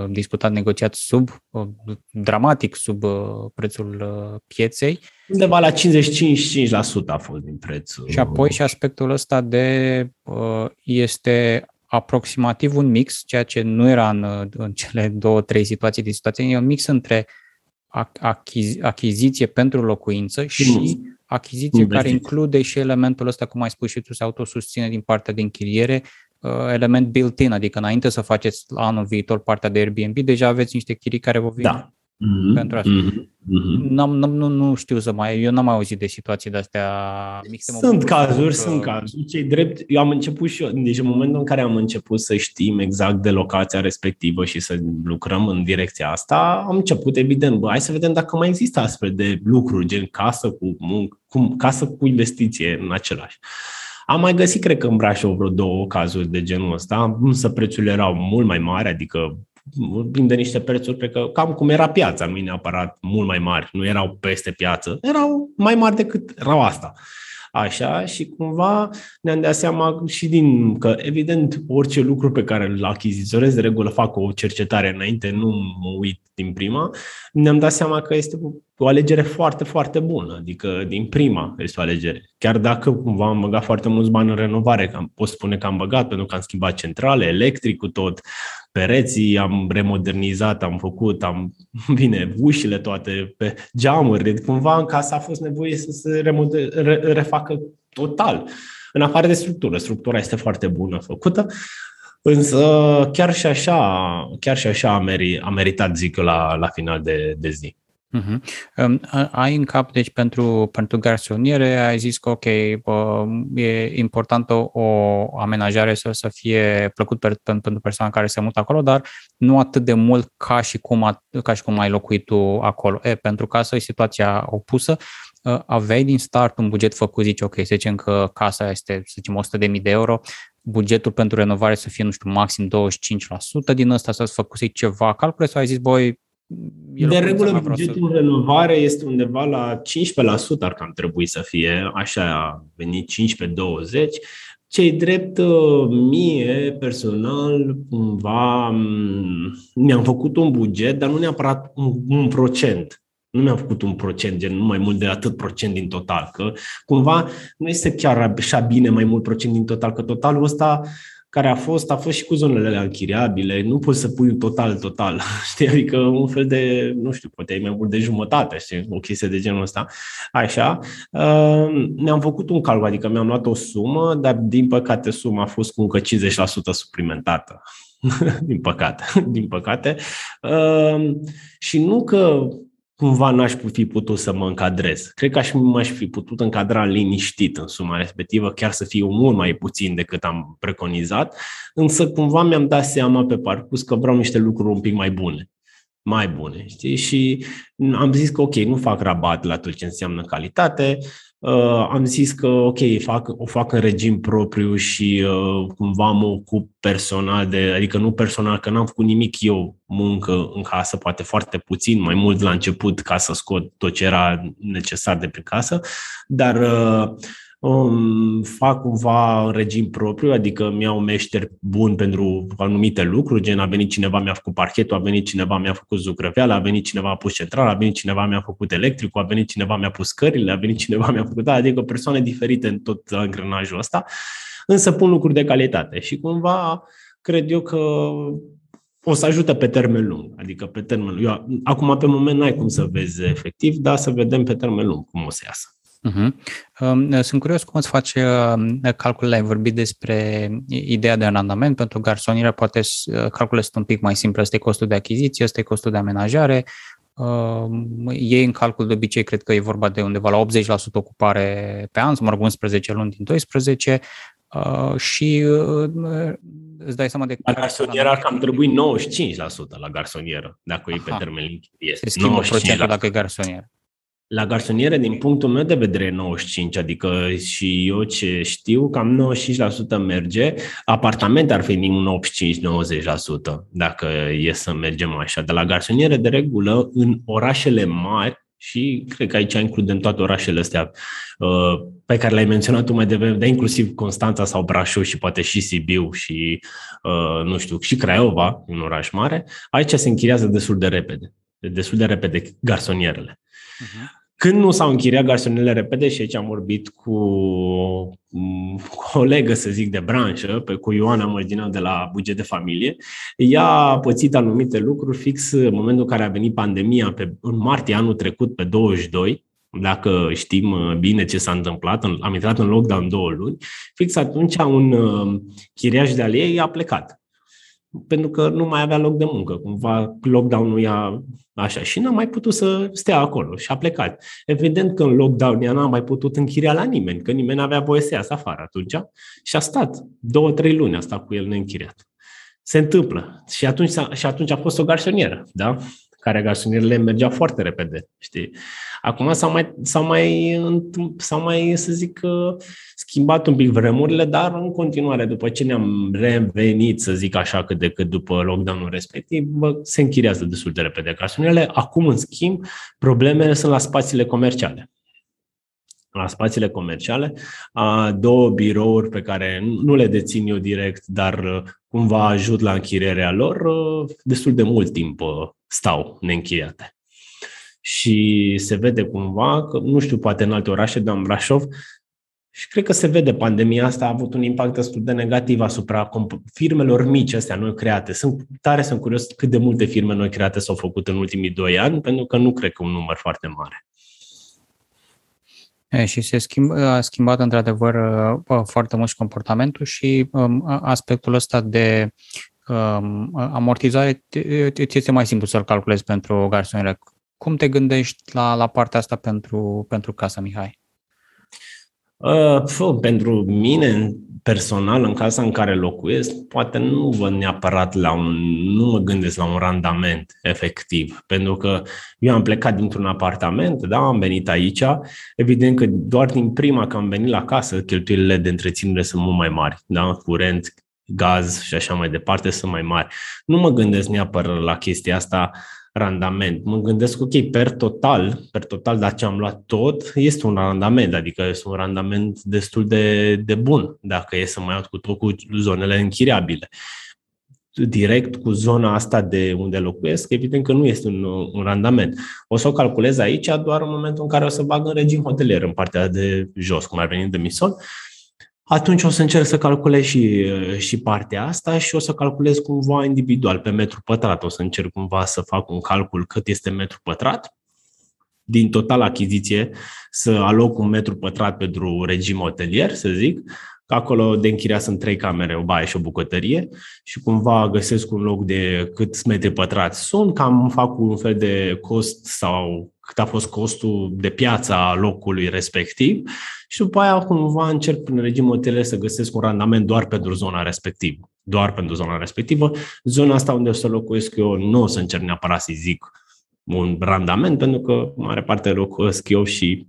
disputat, negociat sub, dramatic sub prețul pieței. Undeva la 55% a fost din prețul. Și apoi și aspectul ăsta de este aproximativ un mix, ceea ce nu era în, în cele două, trei situații din situație, e un mix între achizi- achiziție pentru locuință și achiziție care include și elementul ăsta, cum ai spus și tu, se autosusține din partea de închiriere, uh, element built-in, adică înainte să faceți anul viitor partea de Airbnb, deja aveți niște chirii care vă vin da. Mm-hmm. pentru asta. Mm-hmm. N-am, n-am, nu, nu știu să mai, eu n-am mai auzit de situații de-astea mixte. Sunt cazuri, că... sunt cazuri. Cei drept, eu am început și eu, deci în momentul în care am început să știm exact de locația respectivă și să lucrăm în direcția asta, am început, evident, bă, hai să vedem dacă mai există astfel de lucruri, gen casă cu, cu casă cu investiție în același. Am mai găsit, cred că în Brașov, vreo două cazuri de genul ăsta, însă prețurile erau mult mai mari, adică vorbim de niște prețuri, cred că cam cum era piața, nu neapărat mult mai mari, nu erau peste piață, erau mai mari decât erau asta. Așa, și cumva ne-am dat seama și din că, evident, orice lucru pe care îl achiziționez, de regulă fac o cercetare înainte, nu mă uit din prima, ne-am dat seama că este o alegere foarte, foarte bună, adică din prima este o alegere. Chiar dacă cumva am băgat foarte mulți bani în renovare, că pot spune că am băgat pentru că am schimbat centrale, electricul tot, pereții, am remodernizat, am făcut, am, (laughs) bine, ușile toate pe geamuri, cumva în casa a fost nevoie să se remode- re, refacă total. În afară de structură, structura este foarte bună făcută, însă chiar și așa, chiar și așa a, meri, a meritat, zic eu, la, la final de, de zi. Uh-huh. Um, ai în cap, deci pentru, pentru garsoniere, ai zis că ok, bă, e importantă o, o amenajare să, să fie plăcut pe, pentru persoana care se mută acolo, dar nu atât de mult ca și cum, a, ca și cum ai locuit tu acolo. E, pentru că asta e situația opusă. Uh, aveai din start un buget făcut, zici, ok, să zicem că casa este, să zicem, 100.000 de euro, bugetul pentru renovare să fie, nu știu, maxim 25% din ăsta, să-ți făcusei ceva calcule sau ai zis, boi, de regulă, bugetul să... renovare este undeva la 15%, ar cam trebui să fie, așa a venit 15-20%. Cei drept uh, mie, personal, cumva mi-am făcut un buget, dar nu neapărat un, un procent. Nu mi-am făcut un procent, gen nu mai mult de atât procent din total, că cumva nu este chiar așa bine mai mult procent din total, că totalul ăsta care a fost, a fost și cu zonele alea închiriabile. Nu poți să pui total, total. (laughs) Știi? Adică un fel de, nu știu, poate ai mai mult de jumătate, știi? O chestie de genul ăsta. Așa. Uh, ne-am făcut un calcul, adică mi-am luat o sumă, dar din păcate suma a fost cu încă 50% suplimentată. (laughs) din păcate. (laughs) din păcate. Uh, și nu că cumva n-aș fi putut să mă încadrez. Cred că aș, m-aș fi putut încadra liniștit în suma respectivă, chiar să fiu mult mai puțin decât am preconizat, însă cumva mi-am dat seama pe parcurs că vreau niște lucruri un pic mai bune mai bune, știi? Și am zis că ok, nu fac rabat la tot ce înseamnă calitate, uh, am zis că ok, fac, o fac în regim propriu și uh, cumva mă ocup personal de, adică nu personal, că n-am făcut nimic eu muncă în casă, poate foarte puțin, mai mult la început ca să scot tot ce era necesar de pe casă, dar uh, um, fac cumva în regim propriu, adică mi-au meșteri bun pentru anumite lucruri, gen a venit cineva, mi-a făcut parchetul, a venit cineva, mi-a făcut zugrăveala, a venit cineva, a pus central, a venit cineva, mi-a făcut electricul, a venit cineva, mi-a pus cările, a venit (laughs) cineva, mi-a făcut, da, adică persoane diferite în tot angrenajul ăsta, însă pun lucruri de calitate și cumva cred eu că o să ajută pe termen lung, adică pe termen lung. Eu, acum, pe moment, n-ai cum să vezi efectiv, dar să vedem pe termen lung cum o să iasă. Uh-huh. Sunt curios cum îți face um, calculele. Ai vorbit despre ideea de randament. Pentru garsoniere poate uh, calculele sunt un pic mai simple. Asta e costul de achiziție, asta e costul de amenajare. Ei în calcul de obicei cred că e vorba de undeva la 80% ocupare pe an, mă rog, 11 luni din 12 uh, și uh, îți dai seama de... La garsonieră ar cam trebui 95% la garsonieră, dacă Aha. e pe termen limită. Se schimbă procentul dacă e garsonieră. La garsoniere, din punctul meu de vedere, 95, adică și eu ce știu, cam 95% merge. Apartamente ar fi din 85-90%, dacă e să mergem așa. De la garsoniere, de regulă, în orașele mari, și cred că aici includem toate orașele astea uh, pe care le-ai menționat tu mai devreme, de inclusiv Constanța sau Brașov și poate și Sibiu și, uh, nu știu, și Craiova, un oraș mare, aici se închiriază destul de repede, destul de repede garsonierele. Uh-huh. Când nu s-au închiriat garsonele repede și aici am vorbit cu o colegă, să zic, de branșă, pe cu Ioana Mărgină de la Buget de Familie, ea a pățit anumite lucruri fix în momentul în care a venit pandemia, pe, în martie anul trecut, pe 22, dacă știm uh, bine ce s-a întâmplat, am intrat în lockdown două luni, fix atunci un uh, chiriaș de al ei a plecat pentru că nu mai avea loc de muncă. Cumva lockdown-ul i-a așa și n-a mai putut să stea acolo și a plecat. Evident că în lockdown ea n-a mai putut închiria la nimeni, că nimeni n-avea voie să iasă afară atunci și a stat două, trei luni a stat cu el neînchiriat. Se întâmplă. Și atunci, și atunci a fost o garsonieră, da? Care garsonierele mergeau foarte repede, știi? Acum s-au mai, s-au mai, s-au mai, să zic, schimbat un pic vremurile, dar în continuare, după ce ne-am revenit, să zic așa, cât de cât după lockdown-ul respectiv, bă, se închiriază destul de repede garsonierele. Acum, în schimb, problemele sunt la spațiile comerciale la spațiile comerciale, a două birouri pe care nu le dețin eu direct, dar cumva ajut la închirierea lor, destul de mult timp stau neînchiriate. Și se vede cumva că, nu știu, poate în alte orașe, dar în Brașov, și cred că se vede, pandemia asta a avut un impact destul de negativ asupra firmelor mici astea noi create. Sunt tare, sunt curios cât de multe firme noi create s-au făcut în ultimii doi ani, pentru că nu cred că un număr foarte mare. E, și se schimb, a schimbat într-adevăr foarte mult comportamentul și um, aspectul ăsta de um, amortizare ți este mai simplu să-l calculezi pentru o garsonieră. Cum te gândești la, la partea asta pentru, pentru casa, Mihai? Uh, pentru mine, personal, în casa în care locuiesc, poate nu văd neapărat la un, nu mă gândesc la un randament efectiv, pentru că eu am plecat dintr-un apartament, da, am venit aici, evident că doar din prima că am venit la casă, cheltuielile de întreținere sunt mult mai mari, da, curent, gaz și așa mai departe sunt mai mari. Nu mă gândesc neapărat la chestia asta randament. Mă gândesc, ok, per total, per total, dacă ce am luat tot, este un randament, adică este un randament destul de, de bun, dacă e să mai iau cu tot cu zonele închiriabile. Direct cu zona asta de unde locuiesc, evident că nu este un, un randament. O să o calculez aici doar în momentul în care o să bag în regim hotelier în partea de jos, cum ar veni de Mison, atunci o să încerc să calculez și, și partea asta și o să calculez cumva individual pe metru pătrat. O să încerc cumva să fac un calcul cât este metru pătrat. Din total achiziție să aloc un metru pătrat pentru regim hotelier, să zic, că acolo de închiria sunt trei camere, o baie și o bucătărie. Și cumva găsesc un loc de cât metri pătrați sunt, cam fac un fel de cost sau cât a fost costul de piață a locului respectiv și după aia cumva încerc prin regim hotelier să găsesc un randament doar pentru zona respectivă. Doar pentru zona respectivă. Zona asta unde o să locuiesc eu nu o să încerc neapărat să zic un randament, pentru că mare parte locuiesc eu și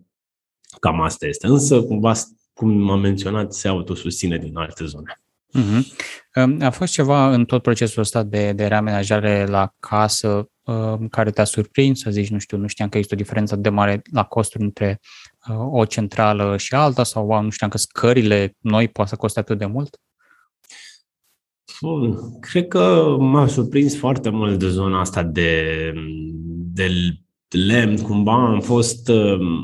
cam asta este. Însă, cumva, cum am menționat, se autosusține din alte zone. Uh-huh. A fost ceva în tot procesul ăsta de, de reamenajare la casă care te-a surprins, să zici, nu știu, nu știam că există o diferență de mare la costuri între o centrală și alta sau wow, nu știam că scările noi poate să coste atât de mult? Bun. Cred că m-a surprins foarte mult de zona asta de, de lemn, cumva am fost,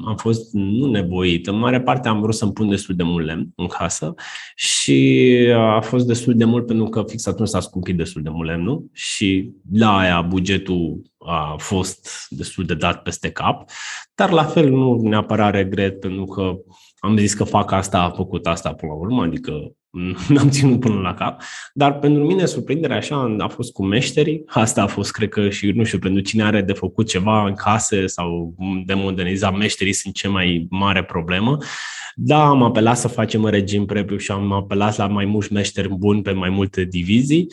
am fost nu nevoit. În mare parte am vrut să-mi pun destul de mult lemn în casă și a fost destul de mult pentru că fix atunci s-a scumpit destul de mult lemnul și la aia bugetul a fost destul de dat peste cap, dar la fel nu neapărat regret pentru că am zis că fac asta, a făcut asta până la urmă, adică (laughs) n-am ținut până la cap, dar pentru mine surprinderea așa a fost cu meșterii, asta a fost, cred că, și nu știu, pentru cine are de făcut ceva în case sau de modernizat, meșterii sunt cea mai mare problemă. Da, am apelat să facem regim prepiu și am apelat la mai mulți meșteri buni pe mai multe divizii,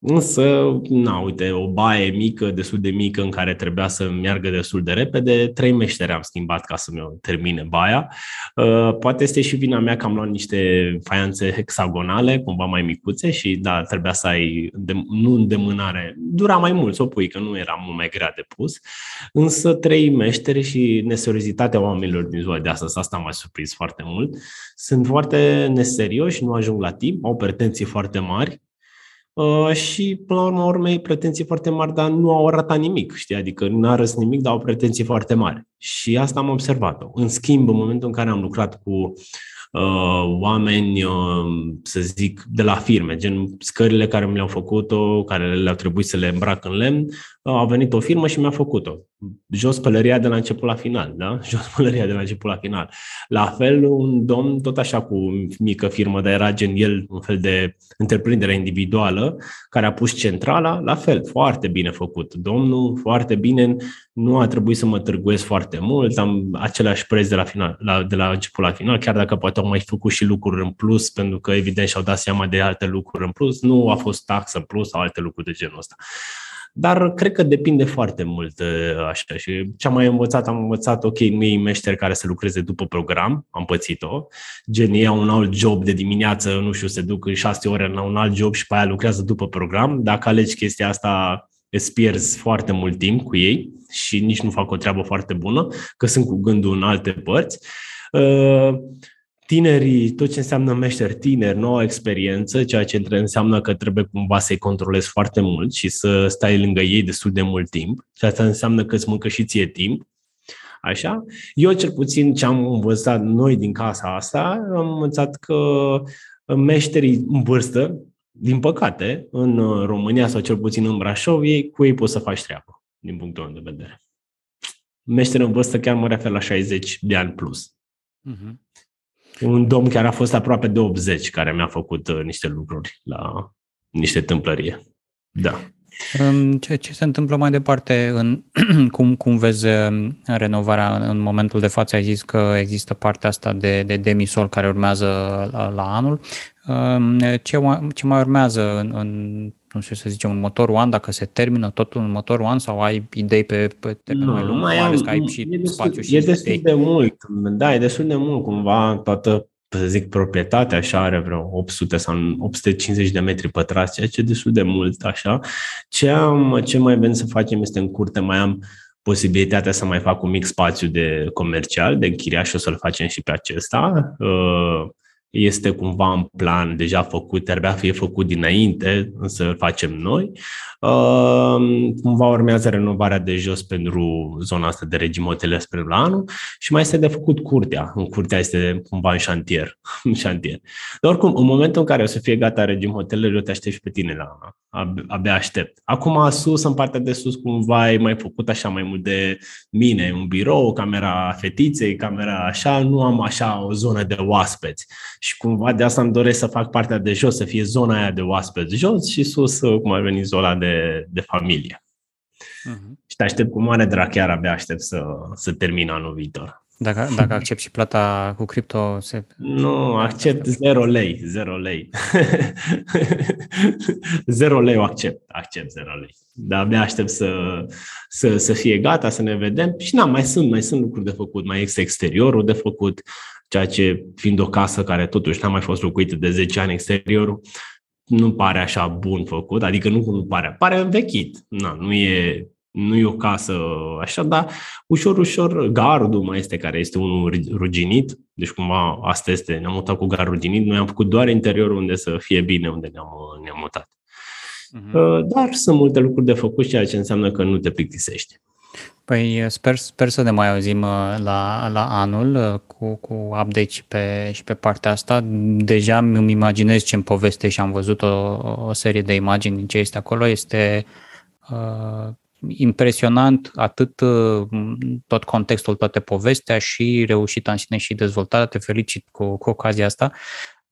Însă, na, uite, o baie mică, destul de mică, în care trebuia să meargă destul de repede, trei meșteri am schimbat ca să mi termine baia. Uh, poate este și vina mea că am luat niște faianțe hexagonale, cumva mai micuțe și da, trebuia să ai, de, nu îndemânare, dura mai mult să o pui, că nu era mult mai grea de pus. Însă trei meșteri și neseriozitatea oamenilor din ziua de astăzi, asta m-a surprins foarte mult. Sunt foarte neserioși, nu ajung la timp, au pretenții foarte mari, Uh, și, până la urmă, urmei, pretenții foarte mari, dar nu au arătat nimic, știi? Adică nu a arăs nimic, dar au pretenții foarte mari. Și asta am observat-o. În schimb, în momentul în care am lucrat cu uh, oameni, uh, să zic, de la firme, gen scările care mi le-au făcut-o, care le-au trebuit să le îmbrac în lemn, uh, a venit o firmă și mi-a făcut-o jos pălăria de la început la final, da? (laughs) Jos pălăria de la început la final. La fel, un domn, tot așa cu mică firmă, dar era gen el un fel de întreprindere individuală, care a pus centrala, la fel, foarte bine făcut. Domnul, foarte bine, nu a trebuit să mă târguiesc foarte mult, am același preț de la, final, la, de la început la final, chiar dacă poate au mai făcut și lucruri în plus, pentru că evident și-au dat seama de alte lucruri în plus, nu a fost taxă în plus sau alte lucruri de genul ăsta. Dar cred că depinde foarte mult uh, așa și ce am mai învățat, am învățat, ok, nu e meșteri care să lucreze după program, am pățit-o, gen ei au un alt job de dimineață, nu știu, se duc în șase ore la un alt job și pe aia lucrează după program. Dacă alegi chestia asta, îți pierzi foarte mult timp cu ei și nici nu fac o treabă foarte bună, că sunt cu gândul în alte părți. Uh, tinerii, tot ce înseamnă meșteri tineri, nouă experiență, ceea ce înseamnă că trebuie cumva să-i controlezi foarte mult și să stai lângă ei destul de mult timp. Și asta înseamnă că îți mâncă și ție timp. Așa? Eu cel puțin ce am învățat noi din casa asta, am învățat că meșterii în vârstă, din păcate, în România sau cel puțin în Brașov, ei, cu ei poți să faci treabă, din punctul meu de vedere. Meșteri în vârstă chiar mă refer la 60 de ani plus. Uh-huh un domn care a fost aproape de 80 care mi-a făcut uh, niște lucruri la niște tâmplărie. Da. Ce, ce se întâmplă mai departe? În, (clears throat) cum, cum vezi uh, renovarea în momentul de față? Ai zis că există partea asta de, de demisol care urmează la, la anul. Um, ce, ce mai urmează în, în, nu știu să zicem, următorul an, dacă se termină totul în următorul an sau ai idei pe, pe termen nu, mai lung, mai am, că ai și e destul, spațiu și E destul idei. de mult, da, e destul de mult cumva toată să zic, proprietatea așa are vreo 800 sau 850 de metri pătrați, ceea ce e destul de mult așa. Ce, am, ce mai vrem să facem este în curte, mai am posibilitatea să mai fac un mic spațiu de comercial, de închiriat și o să-l facem și pe acesta. Uh, este cumva în plan deja făcut, trebuia fi făcut dinainte, însă îl facem noi. Ehm, cumva urmează renovarea de jos pentru zona asta de regim hotele spre la anul și mai este de făcut curtea. În curtea este cumva în șantier. (laughs) în șantier. Dar oricum, în momentul în care o să fie gata regim hotelele, eu te aștept și pe tine la abia aștept. Acum sus, în partea de sus, cumva ai mai făcut așa mai mult de mine, un birou, camera fetiței, camera așa, nu am așa o zonă de oaspeți. Și cumva de asta îmi doresc să fac partea de jos, să fie zona aia de oaspeți jos și sus, cum ar veni zona de de, de familie. Uh-huh. Și te aștept cu mare drag, chiar abia aștept să, să termin anul viitor. Dacă, dacă accept și plata cu cripto, se... Nu, accept 0 lei, 0 lei. (laughs) 0 lei o accept, accept 0 lei. Dar abia aștept să, să, să fie gata, să ne vedem. Și na, mai sunt, mai sunt lucruri de făcut, mai este exteriorul de făcut, ceea ce, fiind o casă care totuși n-a mai fost locuită de 10 ani exteriorul, nu pare așa bun făcut, adică nu, nu pare, pare învechit. Na, nu e nu e o casă așa, dar ușor, ușor gardul mai este care este unul ruginit, deci cumva asta este, ne-am mutat cu gard ruginit, noi am făcut doar interiorul unde să fie bine, unde ne-am, ne-am mutat. Uh-huh. Dar sunt multe lucruri de făcut, ceea ce înseamnă că nu te plictisești. Păi sper, sper să ne mai auzim uh, la, la anul uh, cu, cu update și pe, și pe partea asta. Deja îmi imaginez ce-mi poveste și am văzut o, o serie de imagini din ce este acolo. Este uh, impresionant atât uh, tot contextul, toată povestea și reușita în sine și dezvoltarea. Te felicit cu, cu ocazia asta.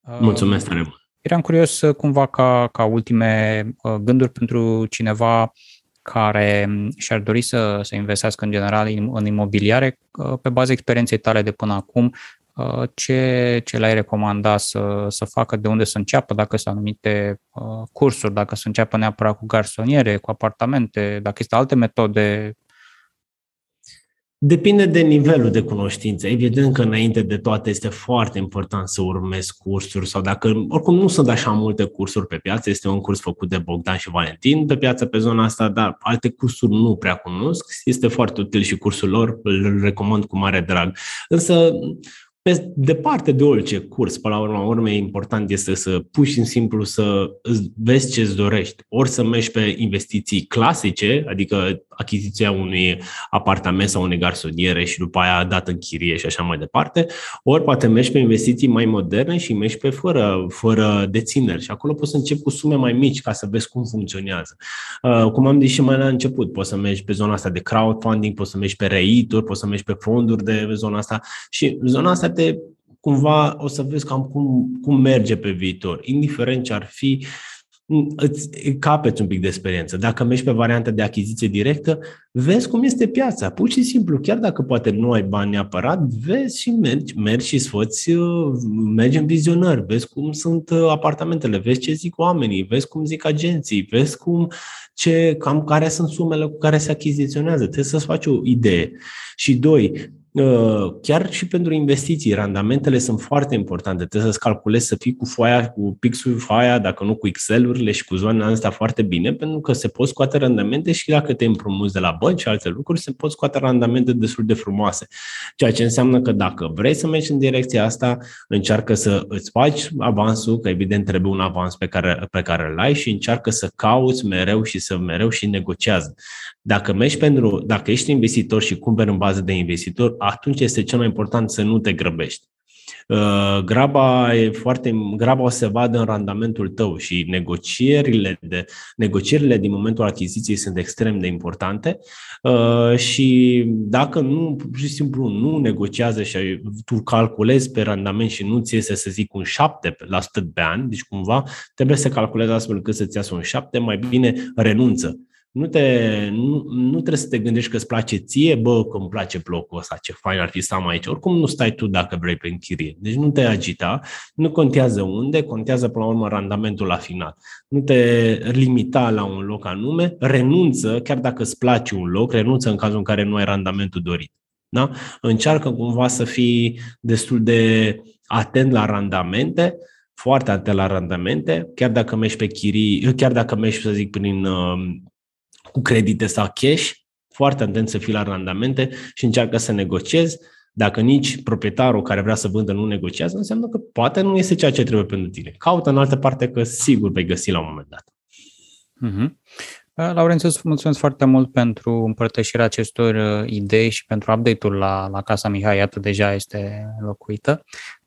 Uh, Mulțumesc tare mult! Eram curios uh, cumva ca, ca ultime gânduri pentru cineva care și-ar dori să, să investească în general în imobiliare, pe baza experienței tale de până acum, Uh, ce, ce le-ai recomanda să, să facă, de unde să înceapă, dacă sunt anumite uh, cursuri, dacă să înceapă neapărat cu garsoniere, cu apartamente, dacă este alte metode Depinde de nivelul de cunoștință. Evident că înainte de toate este foarte important să urmezi cursuri sau dacă, oricum nu sunt așa multe cursuri pe piață, este un curs făcut de Bogdan și Valentin pe piață pe zona asta, dar alte cursuri nu prea cunosc. Este foarte util și cursul lor, îl recomand cu mare drag. Însă pe departe de orice curs, până la urmă, urmă important este să pui și simplu să vezi ce îți dorești. Ori să mergi pe investiții clasice, adică achiziția unui apartament sau unei garsoniere și după aia dat în chirie și așa mai departe, ori poate mergi pe investiții mai moderne și mergi pe fără, fără dețineri și acolo poți să începi cu sume mai mici ca să vezi cum funcționează. Uh, cum am zis și mai la început, poți să mergi pe zona asta de crowdfunding, poți să mergi pe reit poți să mergi pe fonduri de zona asta și zona asta te cumva o să vezi cam cum, cum merge pe viitor, indiferent ce ar fi, îți capeți un pic de experiență. Dacă mergi pe varianta de achiziție directă, vezi cum este piața. Pur și simplu, chiar dacă poate nu ai bani neapărat, vezi și mergi, mergi și sfoți, uh, mergi în vizionări, vezi cum sunt uh, apartamentele, vezi ce zic oamenii, vezi cum zic agenții, vezi cum, ce, cam care sunt sumele cu care se achiziționează. Trebuie să-ți faci o idee. Și doi, Uh, chiar și pentru investiții, randamentele sunt foarte importante. Trebuie să-ți calculezi să fii cu foaia, cu pixul foaia, dacă nu cu Excel-urile și cu zonele astea foarte bine, pentru că se pot scoate randamente și dacă te împrumuți de la bănci și alte lucruri, se pot scoate randamente destul de frumoase. Ceea ce înseamnă că dacă vrei să mergi în direcția asta, încearcă să îți faci avansul, că evident trebuie un avans pe care, pe care îl ai și încearcă să cauți mereu și să mereu și negociază. Dacă mergi pentru, dacă ești investitor și cumperi în bază de investitor, atunci este cel mai important să nu te grăbești. Uh, graba e foarte, graba o să se vadă în randamentul tău și negocierile, de, negocierile din momentul achiziției sunt extrem de importante uh, și dacă nu, pur și simplu nu negociază și tu calculezi pe randament și nu ți iese să zic un 7% pe an, deci cumva trebuie să calculezi astfel încât să-ți iasă un 7, mai bine renunță nu, te, nu, nu trebuie să te gândești că îți place ție, bă, că îmi place blocul ăsta, ce fain ar fi să am aici. Oricum nu stai tu dacă vrei pe închirie. Deci nu te agita, nu contează unde, contează până la urmă randamentul la final. Nu te limita la un loc anume, renunță, chiar dacă îți place un loc, renunță în cazul în care nu ai randamentul dorit. Da? Încearcă cumva să fii destul de atent la randamente, foarte atent la randamente, chiar dacă mergi pe chirii, chiar dacă mergi, să zic, prin uh, cu credite sau cash, foarte atent să fii la randamente și încearcă să negociezi. Dacă nici proprietarul care vrea să vândă nu negociază, înseamnă că poate nu este ceea ce trebuie pentru tine. Caută în altă parte că sigur vei găsi la un moment dat. Mm-hmm. Laurențiu, îți mulțumesc foarte mult pentru împărtășirea acestor uh, idei și pentru update-ul la, la Casa Mihai, iată deja este locuită.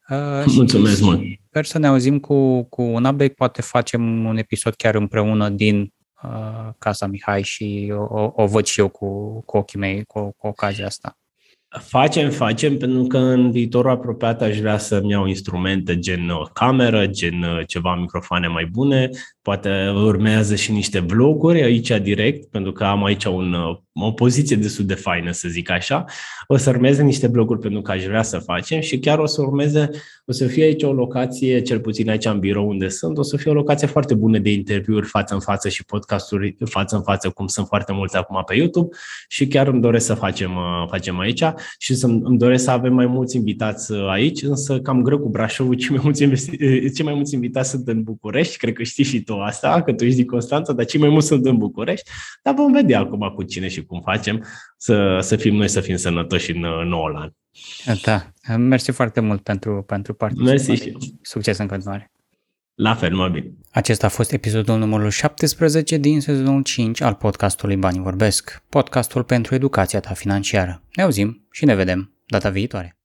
Uh, mulțumesc mult! Sper să ne auzim cu, cu un update, poate facem un episod chiar împreună din uh, Casa Mihai și o, o văd și eu cu, cu ochii mei cu, cu ocazia asta. Facem, facem, pentru că în viitorul apropiat aș vrea să-mi iau instrumente gen uh, cameră, gen uh, ceva microfoane mai bune, poate urmează și niște vloguri aici direct, pentru că am aici un, uh, o poziție destul de faină, să zic așa. O să urmeze niște vloguri pentru că aș vrea să facem și chiar o să urmeze, o să fie aici o locație, cel puțin aici în birou unde sunt, o să fie o locație foarte bună de interviuri față în față și podcasturi față în față, cum sunt foarte mulți acum pe YouTube și chiar îmi doresc să facem, facem aici și să îmi doresc să avem mai mulți invitați uh, aici, însă cam greu cu Brașovul, cei mai mulți, uh, (laughs) cei mai mulți invitați sunt în București, cred că știi și tu asta, că tu ești din Constanța, dar cei mai mulți sunt în București, dar vom vedea acum cu cine și cum facem să, să fim noi, să fim sănătoși în, în nou an. Da, mersi foarte mult pentru, pentru participare. Mersi Succes în continuare. La fel, mă bine. Acesta a fost episodul numărul 17 din sezonul 5 al podcastului Banii Vorbesc, podcastul pentru educația ta financiară. Ne auzim și ne vedem data viitoare.